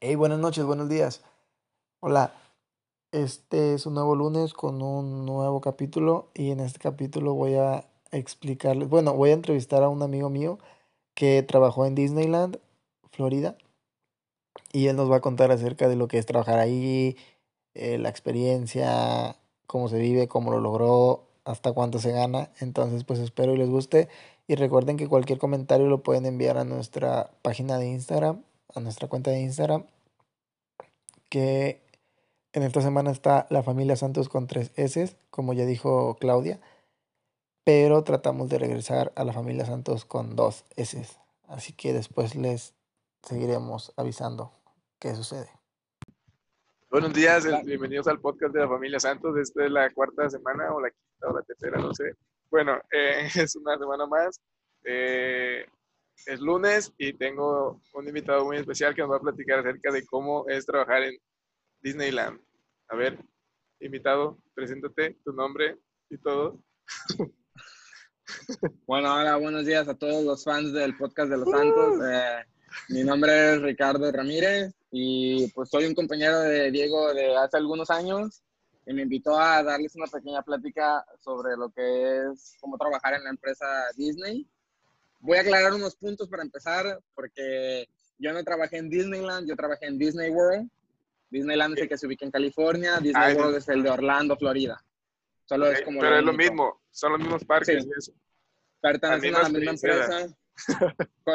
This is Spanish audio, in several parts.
Hey, buenas noches, buenos días. Hola, este es un nuevo lunes con un nuevo capítulo y en este capítulo voy a explicarles, bueno, voy a entrevistar a un amigo mío que trabajó en Disneyland, Florida, y él nos va a contar acerca de lo que es trabajar ahí, eh, la experiencia, cómo se vive, cómo lo logró, hasta cuánto se gana. Entonces, pues espero y les guste. Y recuerden que cualquier comentario lo pueden enviar a nuestra página de Instagram, a nuestra cuenta de Instagram, que en esta semana está la familia Santos con tres S, como ya dijo Claudia, pero tratamos de regresar a la familia Santos con dos S. Así que después les seguiremos avisando qué sucede. Buenos días, bienvenidos al podcast de la familia Santos. Esta es la cuarta semana o la quinta o la tercera, no sé. Bueno, eh, es una semana más. Eh, es lunes y tengo un invitado muy especial que nos va a platicar acerca de cómo es trabajar en Disneyland. A ver, invitado, preséntate, tu nombre y todo. Bueno, hola, buenos días a todos los fans del podcast de los Santos. Eh, mi nombre es Ricardo Ramírez y pues soy un compañero de Diego de hace algunos años y me invitó a darles una pequeña plática sobre lo que es cómo trabajar en la empresa Disney. Voy a aclarar unos puntos para empezar porque yo no trabajé en Disneyland, yo trabajé en Disney World. Disneyland es el que se ubica en California, Disney World es el de Orlando, Florida. Solo es como Pero es lo mismo, son los mismos parques eso. Pertenecen a la misma empresa.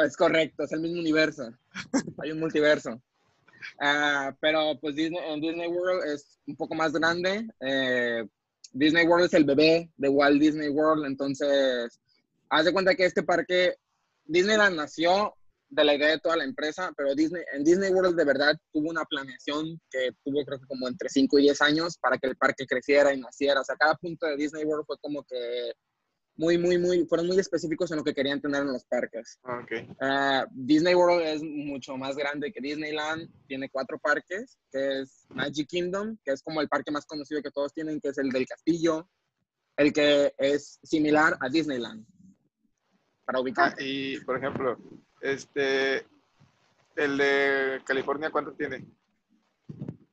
es correcto, es el mismo universo. Hay un multiverso. Ah, pero pues Disney, en Disney World es un poco más grande. Eh, Disney World es el bebé de Walt Disney World, entonces haz de cuenta que este parque, Disneyland nació de la idea de toda la empresa, pero Disney, en Disney World de verdad tuvo una planeación que tuvo creo que como entre 5 y 10 años para que el parque creciera y naciera. O sea, cada punto de Disney World fue como que muy, muy, muy, fueron muy específicos en lo que querían tener en los parques. Ah, okay. Uh, Disney World es mucho más grande que Disneyland, tiene cuatro parques, que es Magic Kingdom, que es como el parque más conocido que todos tienen, que es el del castillo, el que es similar a Disneyland, para ubicar. Ah, y, por ejemplo, este, el de California, ¿cuánto tiene?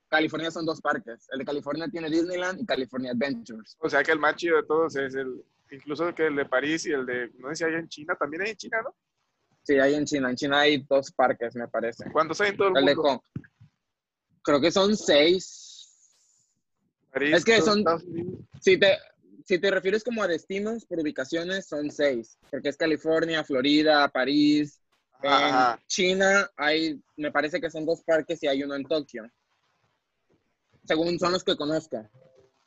California son dos parques. El de California tiene Disneyland y California Adventures. O sea que el más chido de todos es el, incluso que el de París y el de, no sé si hay en China, también hay en China, ¿no? Sí, hay en China. En China hay dos parques, me parece. ¿Cuántos hay en todo el, mundo? Creo que son seis. París, es que son, si te, si te refieres como a destinos por ubicaciones, son seis, porque es California, Florida, París. En China hay, me parece que son dos parques y hay uno en Tokio. Según son los que conozco.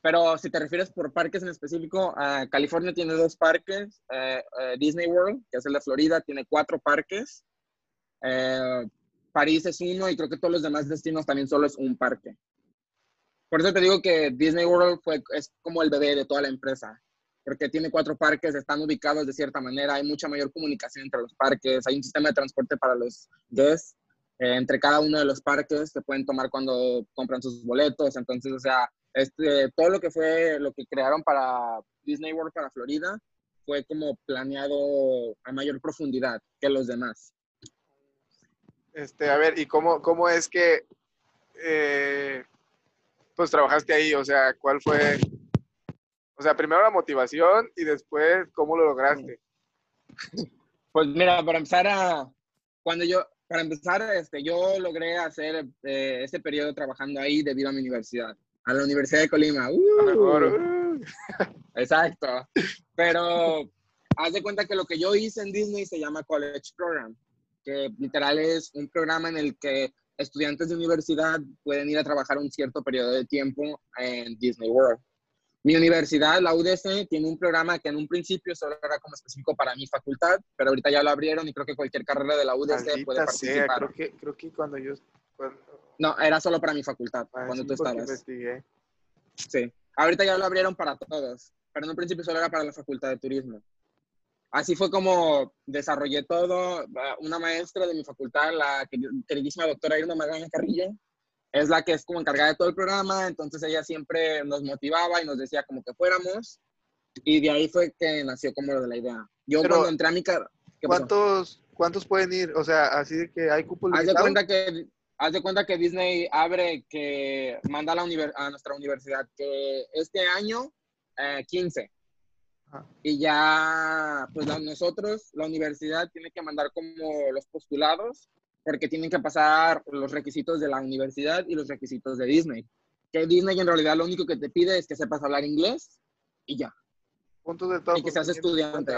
Pero si te refieres por parques en específico, uh, California tiene dos parques, uh, uh, Disney World, que es el de Florida, tiene cuatro parques. París es uno y creo que todos los demás destinos también solo es un parque. Por eso te digo que Disney World fue, es como el bebé de toda la empresa, porque tiene cuatro parques, están ubicados de cierta manera, hay mucha mayor comunicación entre los parques, hay un sistema de transporte para los guests eh, entre cada uno de los parques que pueden tomar cuando compran sus boletos. Entonces, o sea, este, todo lo que fue, lo que crearon para Disney World para Florida fue como planeado a mayor profundidad que los demás. Este, a ver, ¿y cómo, cómo es que eh, pues trabajaste ahí? O sea, ¿cuál fue? O sea, primero la motivación y después cómo lo lograste. Pues mira, para empezar a, cuando yo, para empezar, este, yo logré hacer eh, ese periodo trabajando ahí debido a mi universidad a la Universidad de Colima. Uh, exacto. Pero haz de cuenta que lo que yo hice en Disney se llama College Program, que literal es un programa en el que estudiantes de universidad pueden ir a trabajar un cierto periodo de tiempo en Disney World. Mi universidad, la UDC, tiene un programa que en un principio solo era como específico para mi facultad, pero ahorita ya lo abrieron y creo que cualquier carrera de la UDC puede participar. creo, que, creo que cuando yo... No, era solo para mi facultad, ah, cuando tú estabas. Investigué. Sí. Ahorita ya lo abrieron para todos, pero en un principio solo era para la facultad de turismo. Así fue como desarrollé todo. Una maestra de mi facultad, la queridísima doctora Irma Magaña Carrillo, es la que es como encargada de todo el programa, entonces ella siempre nos motivaba y nos decía como que fuéramos, y de ahí fue que nació como lo de la idea. Yo cuando entré a mi carrera... ¿Cuántos, ¿Cuántos pueden ir? O sea, así de que hay cupos Haz de cuenta que haz de cuenta que Disney abre, que manda a, la a nuestra universidad que este año 15. Y ya, pues nosotros, la universidad tiene que mandar como los postulados, porque tienen que pasar los requisitos de la universidad y los requisitos de Disney. Que Disney en realidad lo único que te pide es que sepas hablar inglés y ya. Puntos de todo. Y que seas estudiante.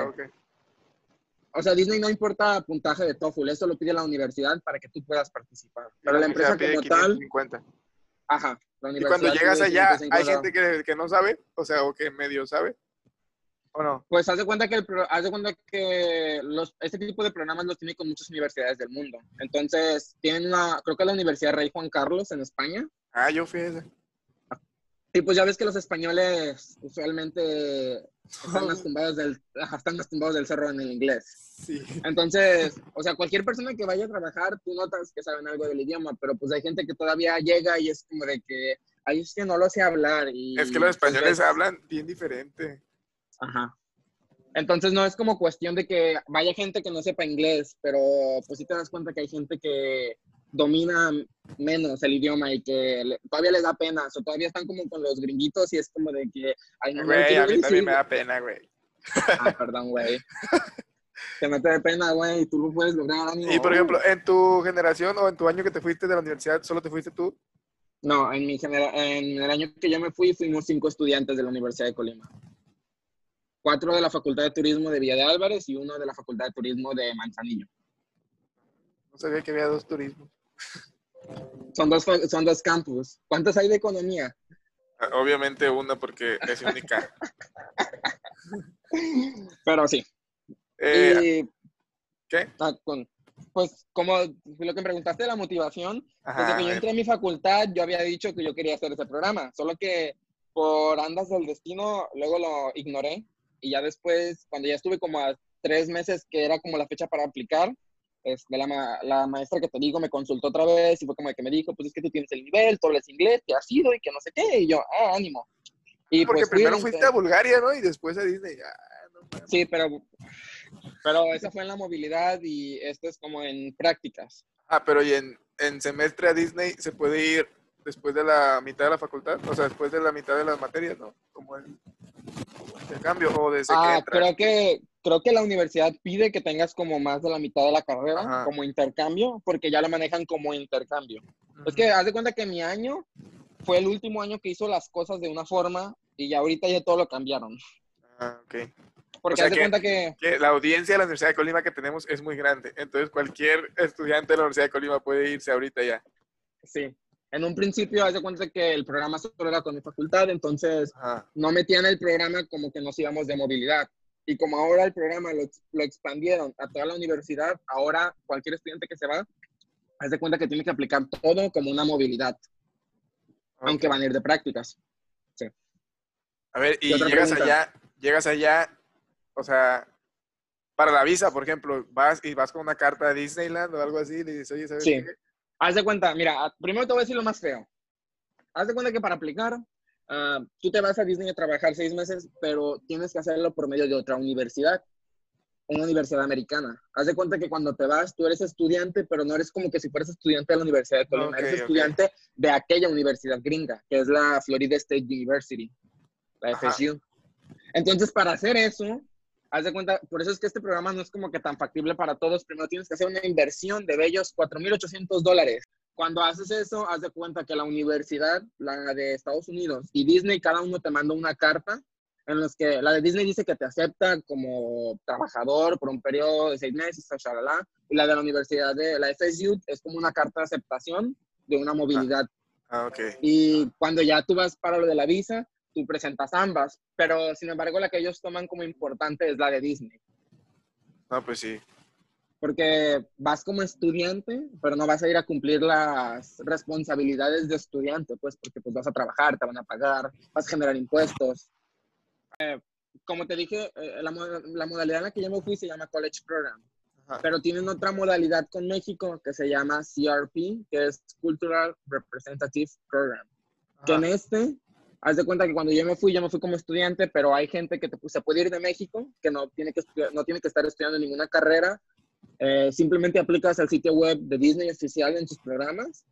O sea, Disney no importa puntaje de TOEFL, eso lo pide la universidad para que tú puedas participar. Pero la, empresa como tal... Ajá. y cuando llegas allá, ¿hay gente que, que, no sabe? O sea, o que medio sabe. ¿O no? Pues haz de cuenta que, el, haz de cuenta que los, este tipo de programas los tiene con muchas universidades del mundo. Entonces, tienen una, creo que la Universidad Rey Juan Carlos en España. Ah, yo fui ese. Sí, pues ya ves que los españoles usualmente están más tumbados del, están tumbados del cerro en el inglés. Sí. Entonces, o sea, cualquier persona que vaya a trabajar, tú notas que saben algo del idioma, pero pues hay gente que todavía llega y es como de que, ay, es que no lo sé hablar. Y, es que los españoles hablan bien diferente. Ajá. Entonces no es como cuestión de que vaya gente que no sepa inglés, pero pues sí te das cuenta que hay gente que domina menos el idioma y que todavía les da pena, o todavía están como con los gringuitos y es como de que... Ay, no, güey, a mí también me da pena, güey. Ah, perdón, güey. Te mete de pena, güey, y tú lo puedes lograr. Amigo. Y por ejemplo, en tu generación o en tu año que te fuiste de la universidad, ¿solo te fuiste tú? No, en, mi genera en el año que yo me fui, fuimos cinco estudiantes de la Universidad de Colima. Cuatro de la Facultad de Turismo de Villa de Álvarez y uno de la Facultad de Turismo de Manzanillo. No sabía que había dos turismos. Son dos, son dos campus. ¿Cuántos hay de economía? Ah, obviamente una porque es única. Pero sí. Eh, ¿Qué? Ah, pues como lo que me preguntaste de la motivación, desde que yo entré a mi facultad yo había dicho que yo quería hacer ese programa, solo que por andas del destino luego lo ignoré y ya después, cuando ya estuve como a tres meses que era como la fecha para aplicar, este, la, la, maestra que te digo me consultó otra vez y fue como que me dijo, pues es que tú tienes el nivel, tú hablas inglés, que has sido y que no sé qué. Y yo, ah, ánimo. Y Porque pues, primero fuiste a Bulgaria, ¿no? Y después a Disney. Ah, sí, pero, pero esa fue en la movilidad y esto es como en prácticas. Ah, pero y en, en semestre a Disney se puede ir después de la mitad de la facultad, o sea, después de la mitad de las materias, ¿no? Como el, cambio o desde ah, creo que creo que la universidad pide que tengas como más de la mitad de la carrera como intercambio, porque ya lo manejan como intercambio. Es que haz de cuenta que mi año fue el último año que hizo las cosas de una forma y ya ahorita ya todo lo cambiaron. Ah, ok. Porque haz de cuenta que... que... La audiencia de la Universidad de Colima que tenemos es muy grande, entonces cualquier estudiante de la Universidad de Colima puede irse ahorita ya. Sí. En un principio, haz de cuenta que el programa solo era con mi facultad, entonces no metían el programa como que nos íbamos de movilidad. Y como ahora el programa lo, lo, expandieron a toda la universidad, ahora cualquier estudiante que se va, haz de cuenta que tiene que aplicar todo como una movilidad, aunque van a ir de prácticas. Sí. A ver, y llegas allá, llegas allá, o sea, para la visa, por ejemplo, vas y vas con una carta de Disneyland o algo así, y dices, oye, ¿sabes sí. Haz de cuenta, mira, primero te voy a decir lo más feo. Haz de cuenta que para aplicar Ah, tú te vas a Disney a trabajar seis meses, pero tienes que hacerlo por medio de otra universidad, una universidad americana. Haz de cuenta que cuando te vas, tú eres estudiante, pero no eres como que si fueras estudiante de la Universidad de Colima, eres estudiante de aquella universidad gringa, que es la Florida State University, la FSU. Entonces, para hacer eso, haz de cuenta, por eso es que este programa no es como que tan factible para todos. Primero tienes que hacer una inversión de bellos 4.800 dólares cuando haces eso, haz de cuenta que la universidad, la de Estados Unidos y Disney, cada uno te manda una carta en los que la de Disney dice que te acepta como trabajador por un periodo de seis meses, y la de la universidad de la FSU es como una carta de aceptación de una movilidad. Ah, ok. Y cuando ya tú vas para lo de la visa, tú presentas ambas, pero sin embargo la que ellos toman como importante es la de Disney. Ah, pues sí porque vas como estudiante, pero no vas a ir a cumplir las responsabilidades de estudiante, pues porque pues vas a trabajar, te van a pagar, vas a generar impuestos. Eh, como te dije, eh, la, la, modalidad en la que yo me fui se llama College Program, pero tienen otra modalidad con México que se llama CRP, que es Cultural Representative Program. Que en este, haz de cuenta que cuando yo me fui, yo me fui como estudiante, pero hay gente que te, se puede ir de México, que no tiene que, no tiene que estar estudiando ninguna carrera, eh, simplemente aplicas al sitio web de Disney oficial en tus programas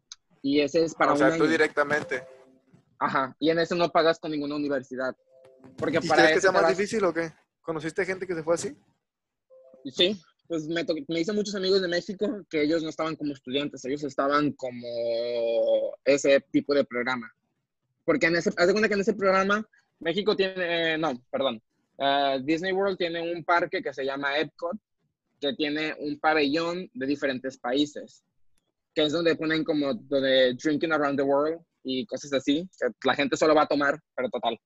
Y ese es para O sea, tú directamente. Ajá, y en eso no pagas con ninguna universidad. Porque ¿Y para crees que sea más vas- difícil o qué? ¿Conociste gente que se fue así? Sí, pues me, to- me hice muchos amigos de México que ellos no estaban como estudiantes, ellos estaban como ese tipo de programa. Porque en ese, haz de cuenta que en ese programa México tiene, eh, no, perdón, eh, Disney World tiene un parque que se llama Epcot, que tiene un pabellón de diferentes países, que es donde ponen como lo de Drinking Around the World y cosas así, que la gente solo va a tomar, pero total.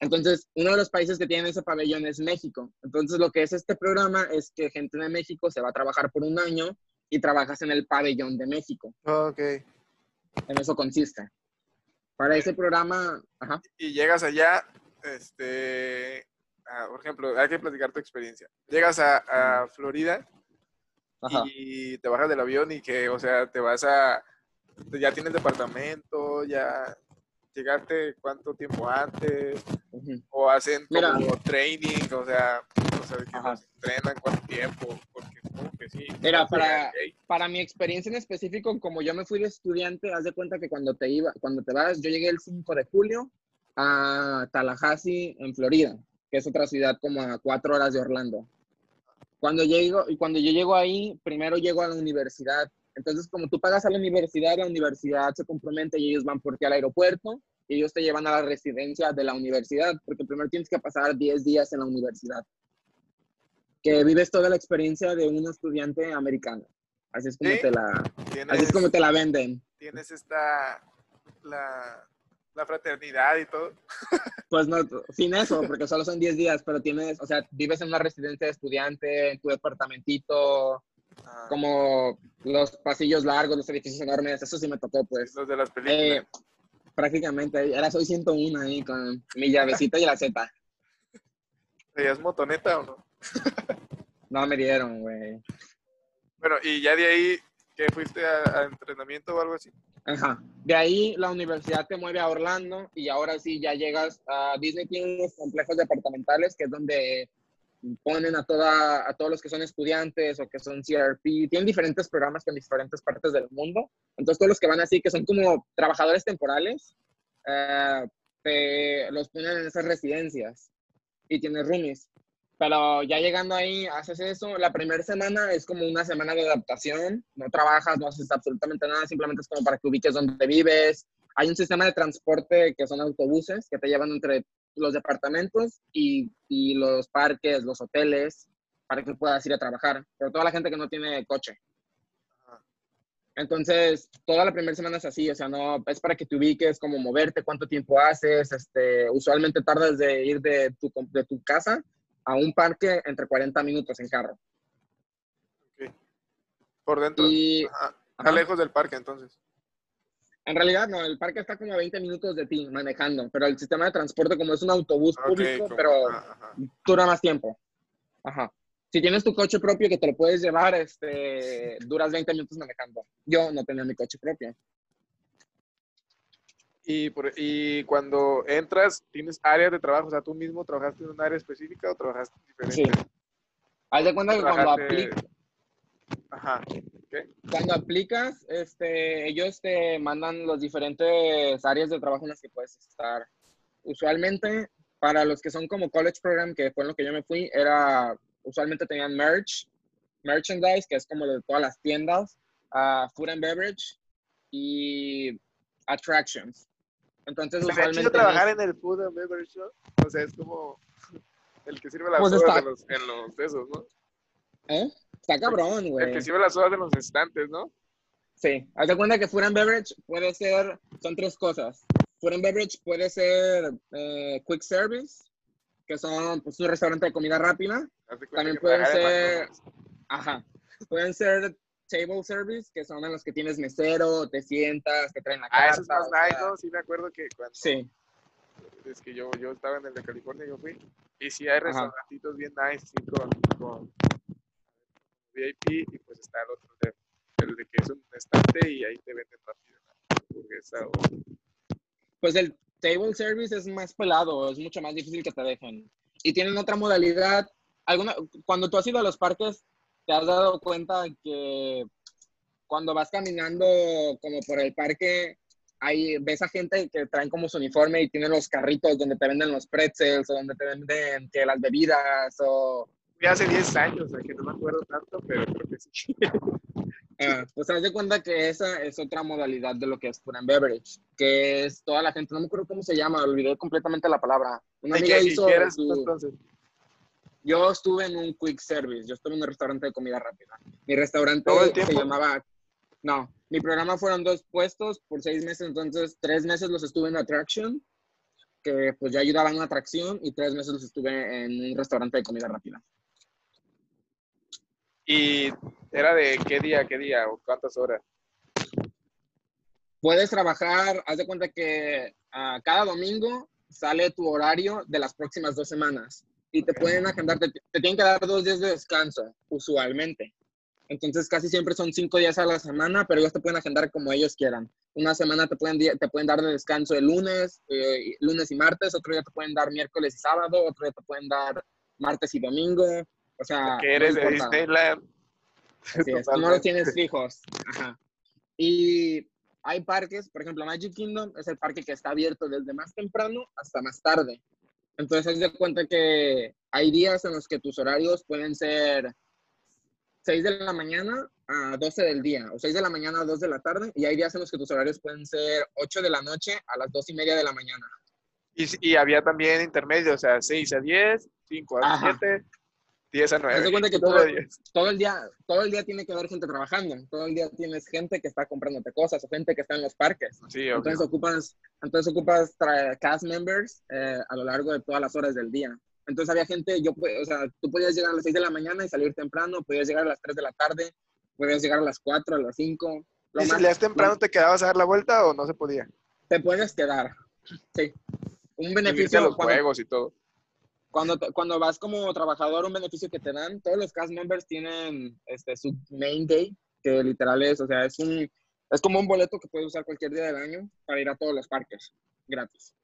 Entonces, uno de los países que tiene ese pabellón es México. Entonces, lo que es este programa es que gente de México se va a trabajar por un año y trabajas en el pabellón de México. Ok. En eso consiste. Para ese programa, ajá, Y llegas allá, este, ah, por ejemplo, hay que platicar tu experiencia. Llegas a, a Florida ajá. y te bajas del avión y que, o sea, te vas a, ya tienes departamento, ya llegaste cuánto tiempo antes, o hacen Mira. como training, o sea, o sea, que nos entrenan cuánto tiempo, porque que sí. No, para-. Para mi experiencia en específico, como yo me fui de estudiante, haz de cuenta que cuando te iba, cuando te vas, yo llegué el 5 de julio a Tallahassee, en Florida, que es otra ciudad como a cuatro horas de Orlando. Cuando llego, y cuando yo llego ahí, primero llego a la universidad. Entonces, como tú pagas a la universidad, la universidad se compromete y ellos van por ti al aeropuerto y ellos te llevan a la residencia de la universidad, porque primero tienes que pasar 10 días en la universidad. Que vives toda la experiencia de un estudiante americano. Así es como, Sí. te, la, así es como te la venden. tienes esta, la, la fraternidad y todo. Pues no, sin eso, porque solo son 10 días, pero tienes, o sea, vives en una residencia de estudiante, en tu departamentito, Ah, como los pasillos largos, los edificios enormes, eso sí me tocó, pues. los de las películas. Eh, prácticamente, era soy 101 ahí con mi llavecita y la Z. ¿Serías motoneta o no? No me dieron, güey. Bueno, y ya de ahí, ¿qué fuiste a, a entrenamiento o algo así? Ajá. De ahí la universidad te mueve a Orlando y ahora sí ya llegas a Disney tiene unos complejos departamentales que es donde ponen a toda a todos los que son estudiantes o que son CRP, tienen diferentes programas con diferentes partes del mundo. Entonces todos los que van así que son como trabajadores temporales eh, te los ponen en esas residencias y tienes roomies. Pero ya llegando ahí, haces eso. La primera semana es como una semana de adaptación. No trabajas, no haces absolutamente nada. Simplemente es como para que ubiques dónde vives. Hay un sistema de transporte que son autobuses que te llevan entre los departamentos y, y los parques, los hoteles, para que puedas ir a trabajar. Pero toda la gente que no tiene coche. Entonces, toda la primera semana es así, o sea, no, es para que te ubiques, cómo moverte, cuánto tiempo haces, este, usualmente tardas de ir de tu, de tu casa a un parque entre 40 minutos en carro. Por dentro. Y Ajá. Está ajá, lejos del parque, entonces. en realidad no, el parque está como a 20 minutos de ti manejando, pero el sistema de transporte como es un autobús Ok, público, como- pero ajá. dura más tiempo. Ajá. Si tienes tu coche propio que te lo puedes llevar, este, duras 20 minutos manejando. Yo no tenía mi coche propio. Y, por- y cuando entras, ¿tienes áreas de trabajo? O sea, ¿tú mismo trabajaste en un área específica o trabajaste diferente? Sí. Haz de cuenta que cuando aplicas, Ajá. cuando aplicas, este, ellos te mandan las diferentes áreas de trabajo en las que puedes estar. Usualmente, para los que son como college program, que fue en lo que yo me fui, era, usualmente tenían merch, merchandise, que es como de todas las tiendas, ah, food and beverage y attractions. Entonces, chido usualmente... trabajar en el food and beverage shop. O sea, es como el que sirve las Pues está- en los, en los esos, ¿no? ¿Eh? Está cabrón, El güey. que sirve las sodas en los estantes, ¿no? Sí, haz de cuenta que food and beverage puede ser, son tres cosas. Food and beverage puede ser eh, quick service, que son pues, un restaurante de comida rápida. También pueden ser-. Ajá. Pueden ser table service, que son en los que tienes mesero, te sientas, te traen la Ah, carta. eso es más nice, ¿no? Sí me acuerdo que cuando... Sí, Es que yo, yo estaba en el de California, yo fui. Y sí hay restaurantitos bien nice, sí, con, con VIP. Y pues está el otro, de, el de que es un estante y ahí te venden rápido la hamburguesa o... pues el table service es más pelado, es mucho más difícil que te dejen. Y tienen otra modalidad. Alguna, cuando tú has ido a los parques, te has dado cuenta que cuando vas caminando como por el parque, ahí ves a gente que traen como su uniforme y tienen los carritos donde te venden los pretzels o donde te venden que las bebidas o... Ya hace 10 años, que no me acuerdo tanto, pero creo que sí. Ah, pues haz de cuenta que esa es otra modalidad de lo que es food and beverage, que es toda la gente, no me acuerdo cómo se llama, olvidé completamente la palabra. Una amiga hizo entonces? Yo estuve en un quick service, yo estuve en un restaurante de comida rápida. Mi restaurante se llamaba, no, mi programa fueron dos puestos por seis meses, entonces tres meses los estuve en Attraction, que pues ya ayudaba en atracción, y tres meses los estuve en un restaurante de comida rápida. ¿Y era de qué día, qué día o cuántas horas? Puedes trabajar, haz de cuenta que uh, cada domingo sale tu horario de las próximas dos semanas y te pueden agendar, te, tienen que dar dos días de descanso, usualmente. Entonces casi siempre son cinco días a la semana, pero ellos te pueden agendar como ellos quieran. Una semana te pueden, te pueden dar de descanso el lunes, eh, lunes y martes, otro día te pueden dar miércoles y sábado, otro día te pueden dar martes y domingo, o sea, que eres de Disneyland. Así es, no los tienes fijos. Ajá. Y hay parques, por ejemplo, Magic Kingdom es el parque que está abierto desde más temprano hasta más tarde. Entonces, haz de cuenta que hay días en los que tus horarios pueden ser 6 de la mañana a 12 del día, o 6 de la mañana a 2 de la tarde, y hay días en los que tus horarios pueden ser 8 de la noche a las 2 y media de la mañana. Y, y había también intermedios, o sea, 6 a 10, 5 a 7, 10 a 9. cuenta que todo, todo, el día, todo el día tiene que haber gente trabajando. Todo el día tienes gente que está comprándote cosas o gente que está en los parques. Sí, entonces, ocupas, entonces ocupas cast members eh, a lo largo de todas las horas del día. Entonces había gente, yo, o sea, tú podías llegar a las 6 de la mañana y salir temprano, podías llegar a las 3 de la tarde, podías llegar a las 4, a las 5. ¿Y si salías temprano te quedabas a dar la vuelta o no se podía? Te puedes quedar, sí. Un beneficio. los juegos y todo. Cuando, cuando vas como trabajador, un beneficio que te dan, todos los cast members tienen este, su main day, que literal es, o sea, es, un, es como un boleto que puedes usar cualquier día del año para ir a todos los parques, gratis.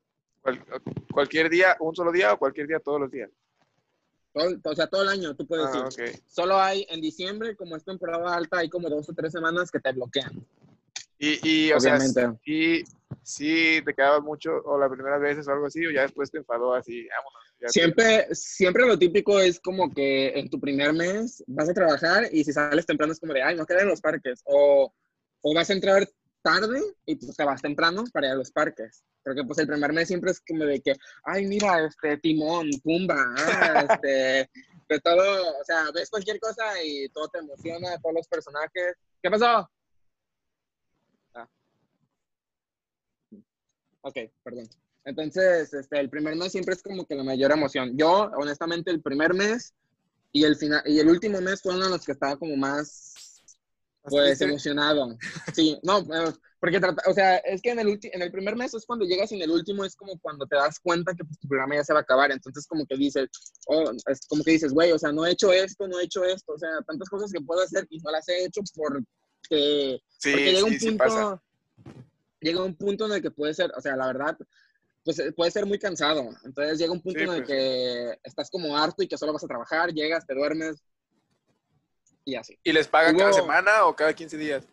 ¿Cualquier día, un solo día o cualquier día todos los días? o sea, todo el año, tú puedes ah, ir. Solo hay en diciembre, como es temporada alta, hay como dos o tres semanas que te bloquean. Y, y o Obviamente. sea, sí, sí te quedabas mucho, o las primeras veces o algo así, o ya después te enfadó así, vámonos. Siempre, siempre lo típico es como que en tu primer mes vas a trabajar y si sales temprano es como de, ay, no quedan en los parques. O, o vas a entrar tarde y pues te vas temprano para ir a los parques. Porque pues el primer mes siempre es como de que, ay, mira, este, Timón, Pumba, ah, este, de todo, o sea, ves cualquier cosa y todo te emociona, todos los personajes. ¿Qué pasó? Ok, perdón. Entonces, este, el primer mes siempre es como que la mayor emoción. Yo, honestamente, el primer mes y el final y el último mes fueron los que estaba como más, pues, emocionado. Sí, no, porque, o sea, es que en el, en el primer mes es cuando llegas y en el último es como cuando te das cuenta que pues, tu programa ya se va a acabar. Entonces, como que dices, oh, es como que dices, güey, o sea, no he hecho esto, no he hecho esto. O sea, tantas cosas que puedo hacer y no las he hecho porque, sí, porque llega un punto... Llega un punto en el que puede ser, o sea, la verdad, pues eh, puede ser muy cansado. Entonces llega un punto en el pues. que estás como harto y que solo vas a trabajar, llegas, te duermes y así. ¿Y les pagan cada semana o cada 15 días?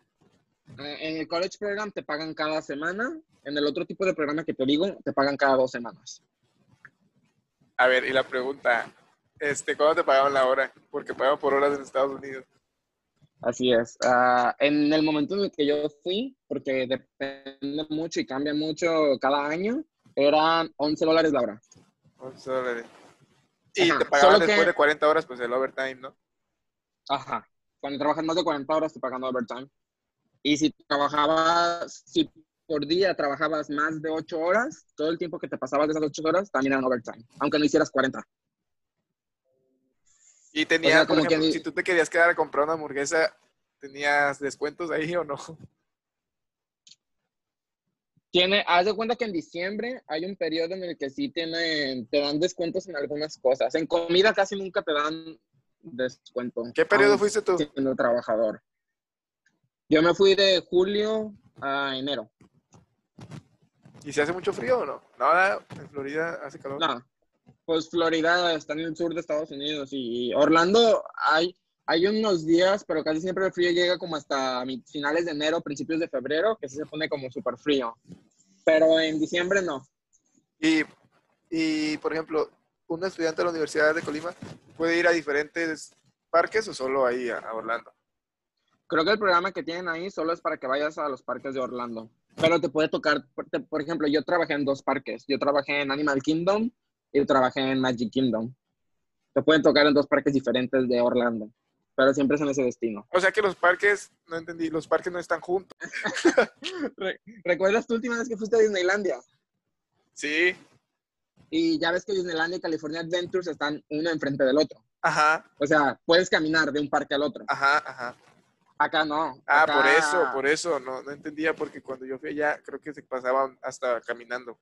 Eh, en el college program te pagan cada semana. En el otro tipo de programa que te digo, te pagan cada dos semanas. A ver, y la pregunta, este, ¿cuándo te pagaban la hora? Porque pagan por horas en Estados Unidos. Así es. Ah, en el momento en el que yo fui, porque depende mucho y cambia mucho cada año, eran 11 dólares la hora. 11 dólares. Y te pagaban después de 40 horas, pues el overtime, ¿no? Ajá. Cuando trabajas más de 40 horas, te pagan overtime. Y si trabajabas, si por día trabajabas más de 8 horas, todo el tiempo que te pasabas de esas 8 horas, también eran overtime, aunque no hicieras 40. Y tenías, como que... si tú te querías quedar a comprar una hamburguesa, ¿tenías descuentos ahí o no? Tiene, haz de cuenta que en diciembre hay un periodo en el que sí tienen, te dan descuentos en algunas cosas. En comida casi nunca te dan descuento. ¿Qué periodo fuiste tú? Siendo trabajador. Yo me fui de julio a enero. ¿Y se hace mucho frío o no? Nada, en Florida hace calor. No, pues Florida está en el sur de Estados Unidos y Orlando hay, hay unos días, pero casi siempre el frío llega como hasta finales de enero, principios de febrero, que se pone como súper frío. Pero en diciembre no. Y, y, por ejemplo, un estudiante de la Universidad de Colima puede ir a diferentes parques o solo ahí a, Orlando? Creo que el programa que tienen ahí solo es para que vayas a los parques de Orlando. Pero te puede tocar, por ejemplo, yo trabajé en dos parques. Yo trabajé en Animal Kingdom y trabajé en Magic Kingdom. Te pueden tocar en dos parques diferentes de Orlando pero siempre es en ese destino. O sea que los parques, no entendí, los parques no están juntos. ¿Recuerdas tu última vez que fuiste a Disneylandia? Sí. Y ya ves que Disneylandia y California Adventures están uno enfrente del otro. Ajá. O sea, puedes caminar de un parque al otro. Ajá, ajá. Acá no. Ah, por eso, por eso, no, no entendía, porque cuando yo fui allá, creo que se pasaban hasta caminando.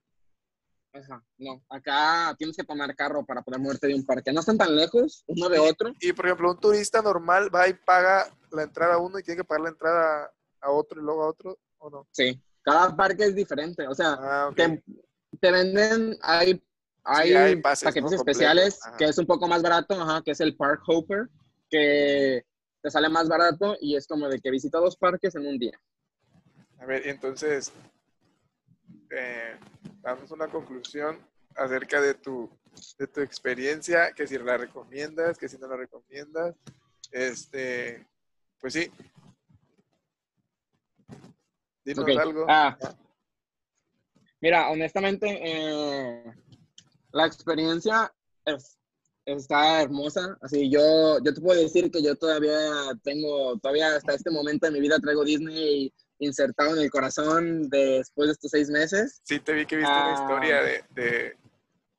Ajá, no. Acá tienes que tomar carro para poder moverte de un parque. No están tan lejos uno de otro. Y, por ejemplo, un turista normal va y paga la entrada a uno y tiene que pagar la entrada a otro y luego a otro, ¿o no? Sí, cada parque es diferente. O sea, ah, te, venden, hay, hay, paquetes especiales que es un poco más barato, ajá, que es el Park Hopper, que te sale más barato y es como de que visita dos parques en un día. A ver, entonces, eh, damos una conclusión acerca de tu, de tu experiencia, que si la recomiendas, que si no la recomiendas. Este, pues sí. Dinos algo. Ah. Mira, honestamente, eh, la experiencia está hermosa. Así, yo, yo te puedo decir que yo todavía tengo, todavía hasta este momento de mi vida traigo Disney insertado en el corazón después de estos seis meses. Sí, te vi que viste una historia ah. de,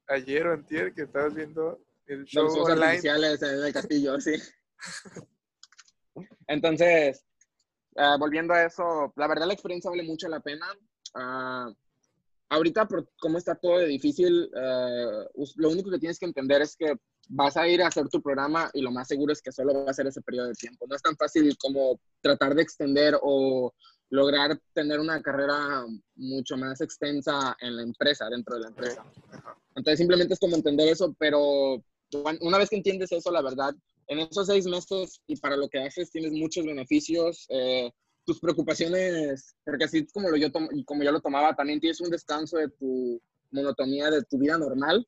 ayer o antier que estabas viendo el show Los online. en el castillo, sí. Entonces, ah, volviendo a eso, la verdad la experiencia vale mucho la pena. Uh, ahorita, por cómo está todo de difícil, lo único que tienes que entender es que vas a ir a hacer tu programa y lo más seguro es que solo va a ser ese periodo de tiempo. No es tan fácil como tratar de extender o lograr tener una carrera mucho más extensa en la empresa, dentro de la empresa. Entonces simplemente es como entender eso, pero una vez que entiendes eso, la verdad, en esos seis meses y para lo que haces tienes muchos beneficios. Eh, tus preocupaciones, porque así como, lo yo como yo lo tomaba, también tienes un descanso de tu monotonía, de tu vida normal.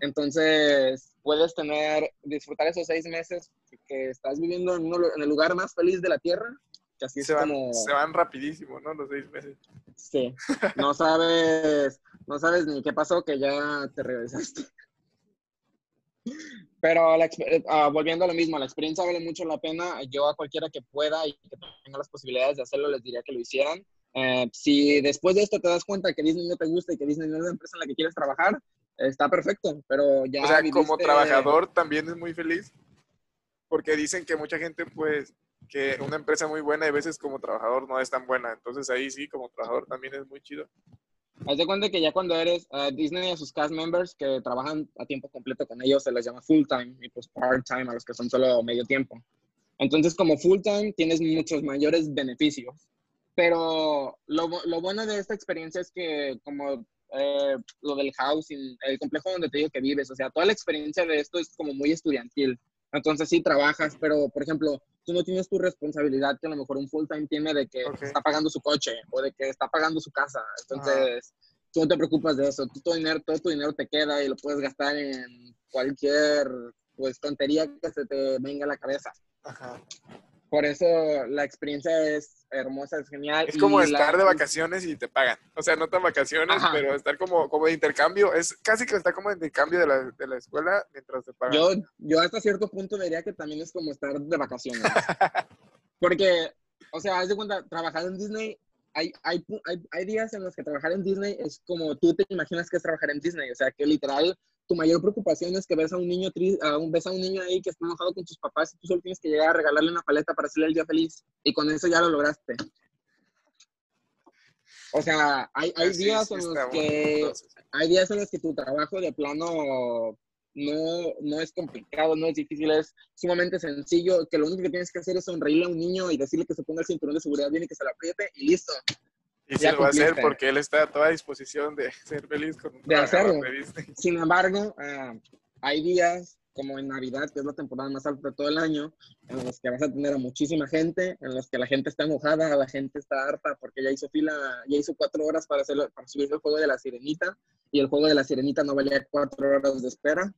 Entonces, puedes tener, disfrutar esos seis meses que estás viviendo en, en el lugar más feliz de la Tierra así se van, Se van rapidísimo, ¿no? Los seis meses. Sí. No sabes, no sabes ni qué pasó que ya te regresaste. Pero eh, ah, volviendo a lo mismo, la experiencia vale mucho la pena. Yo a cualquiera que pueda y que tenga las posibilidades de hacerlo, les diría que lo hicieran. Eh, si después de esto te das cuenta que Disney no te gusta y que Disney no es la empresa en la que quieres trabajar, está perfecto, pero ya... O sea, como trabajador también es muy feliz, porque dicen que mucha gente pues que una empresa muy buena a veces como trabajador no es tan buena. Entonces ahí sí, como trabajador también es muy chido. Haz de cuenta que ya cuando eres uh, Disney a sus cast members que trabajan a tiempo completo con ellos se les llama full time y pues part time a los que son solo medio tiempo. Entonces como full time tienes muchos mayores beneficios. Pero lo, lo bueno de esta experiencia es que como eh, lo del housing, el complejo donde te digo que vives, o sea, toda la experiencia de esto es como muy estudiantil. Entonces sí trabajas, pero por ejemplo, tú no tienes tu responsabilidad que a lo mejor un full time tiene de que está pagando su coche o de que está pagando su casa. Entonces, tú no te preocupas de eso. Tú, todo, dinero, todo tu dinero te queda y lo puedes gastar en cualquier pues tontería que se te venga a la cabeza. Ajá. Por eso la experiencia es hermosa, es genial. Es como estar de vacaciones y te pagan. O sea, no tan vacaciones, pero estar como, como de intercambio. Es casi que está como de intercambio de la, de la escuela mientras te pagan. Yo, yo hasta cierto punto diría que también es como estar de vacaciones. Porque, o sea, haz de cuenta, trabajar en Disney, hay, hay, hay, hay días en los que trabajar en Disney es como tú te imaginas que es trabajar en Disney. O sea, que literal tu mayor preocupación es que ves a un niño triste, ves a un niño ahí que está enojado con sus papás y tú solo tienes que llegar a regalarle una paleta para hacerle el día feliz y con eso ya lo lograste. O sea, hay, hay días en los que hay días en los que tu trabajo de plano no, no es complicado, no es difícil, es sumamente sencillo, que lo único que tienes que hacer es sonreírle a un niño y decirle que se ponga el cinturón de seguridad bien y que se lo apriete y listo. Y se lo va a hacer porque él está a toda disposición de ser feliz con un de hacerlo. Sin embargo, ah, hay días como en Navidad, que es la temporada más alta de todo el año, en los que vas a tener a muchísima gente, en los que la gente está enojada, la gente está harta porque ya hizo fila, ya hizo cuatro horas para, hacer, para subir el juego de la sirenita y el juego de la sirenita no valía cuatro horas de espera.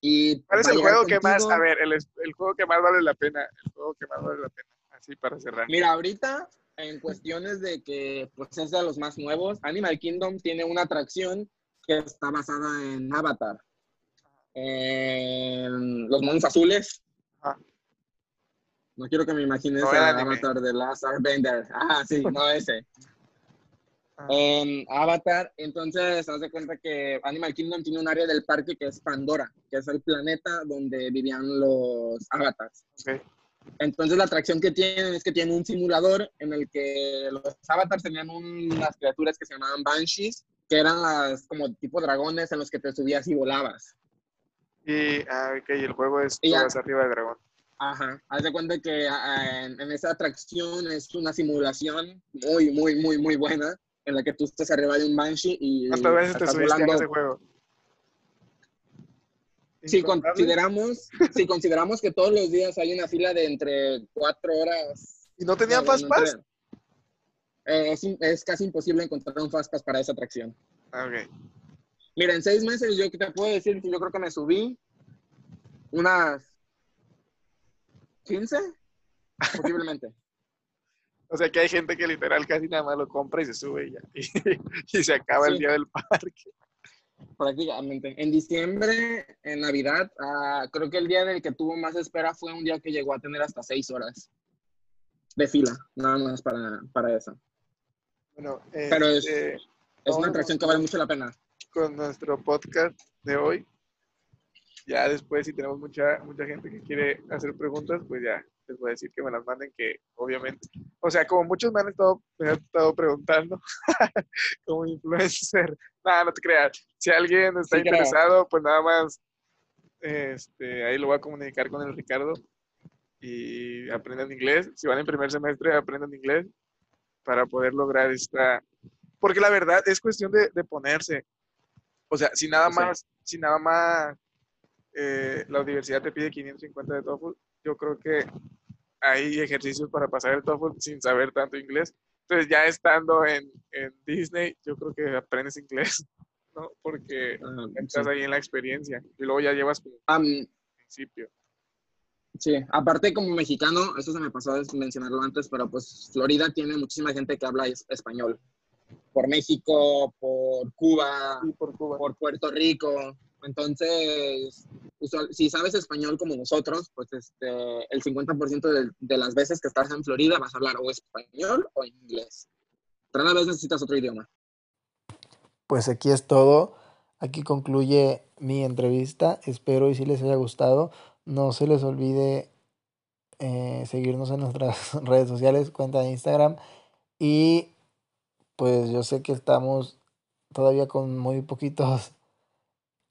Y ¿Cuál es el juego que más, a ver, el, el juego que más vale la pena? El juego que más vale la pena, así para cerrar. Mira, ahorita en cuestiones de que pues es de los más nuevos, Animal Kingdom tiene una atracción que está basada en Avatar. En los monos azules. No quiero que me imagines no, Avatar de Last Airbender. Ah, sí, no ese. Ah. En Avatar, entonces, haz de cuenta que Animal Kingdom tiene un área del parque que es Pandora, que es el planeta donde vivían los avatars. Entonces, la atracción que tienen es que tienen un simulador en el que los avatars tenían unas criaturas que se llamaban Banshees, que eran las como tipo dragones en los que te subías y volabas. Y, ah, el juego es arriba del dragón. Ajá, haz de cuenta que ah, en, esa atracción es una simulación muy, muy, muy, muy buena en la que tú estás arriba de un Banshee y... ¿Cuántas veces te subiste en ese juego? Si consideramos, si consideramos que todos los días hay una fila de entre cuatro horas... ¿Y no tenían Fast Pass? Eh, es, casi imposible encontrar un Fast Pass para esa atracción. Ah, ok. Mira, en seis meses yo te puedo decir que yo creo que me subí unas 15, posiblemente. o sea que hay gente que literal casi nada más lo compra y se sube y ya. Y, se acaba el día del parque. Prácticamente. En diciembre, en Navidad, ah, creo que el día del que tuvo más espera fue un día que llegó a tener hasta seis horas de fila, nada más para, para eso. Bueno, Pero es, este, es una atracción que vale mucho la pena. Con nuestro podcast de hoy. Ya después, si tenemos mucha, mucha gente que quiere hacer preguntas, pues ya les voy a decir que me las manden, que obviamente, o sea, como muchos me han estado, me han estado preguntando como influencer, nada, no te creas. Si alguien está interesado, pues nada más, este, ahí lo voy a comunicar con el Ricardo y aprendan inglés. Si van en primer semestre, aprendan inglés para poder lograr esta... Porque la verdad es cuestión de, ponerse. O sea, si nada más, si nada más eh, la universidad te pide 550 de TOEFL, yo creo que hay ejercicios para pasar el TOEFL sin saber tanto inglés. Entonces, ya estando en, Disney, yo creo que aprendes inglés, ¿no? Porque ah, estás ahí en la experiencia y luego ya llevas como principio. Sí, aparte como mexicano, eso se me pasó a mencionarlo antes, pero pues Florida tiene muchísima gente que habla español. Por México, por Cuba, por, Cuba. por Puerto Rico. Entonces, si sabes español como nosotros, pues este, el 50% de, de, las veces que estás en Florida vas a hablar o español o inglés. Pero vez necesitas otro idioma. Pues aquí es todo. Aquí concluye mi entrevista. Espero y si les haya gustado. No se les olvide eh, seguirnos en nuestras redes sociales, cuenta de Instagram. Y pues yo sé que estamos todavía con muy poquitos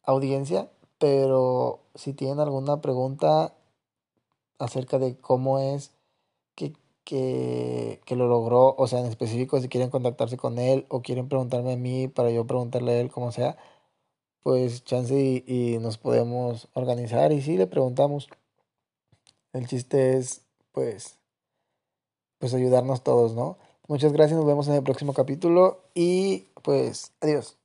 audiencia, pero si tienen alguna pregunta acerca de cómo es que, que, que, lo logró, o sea, en específico, si quieren contactarse con él o quieren preguntarme a mí para yo preguntarle a él, como sea, pues chance y, nos podemos organizar y sí le preguntamos. El chiste es, pues, pues ayudarnos todos, ¿no? Muchas gracias, nos vemos en el próximo capítulo y pues adiós.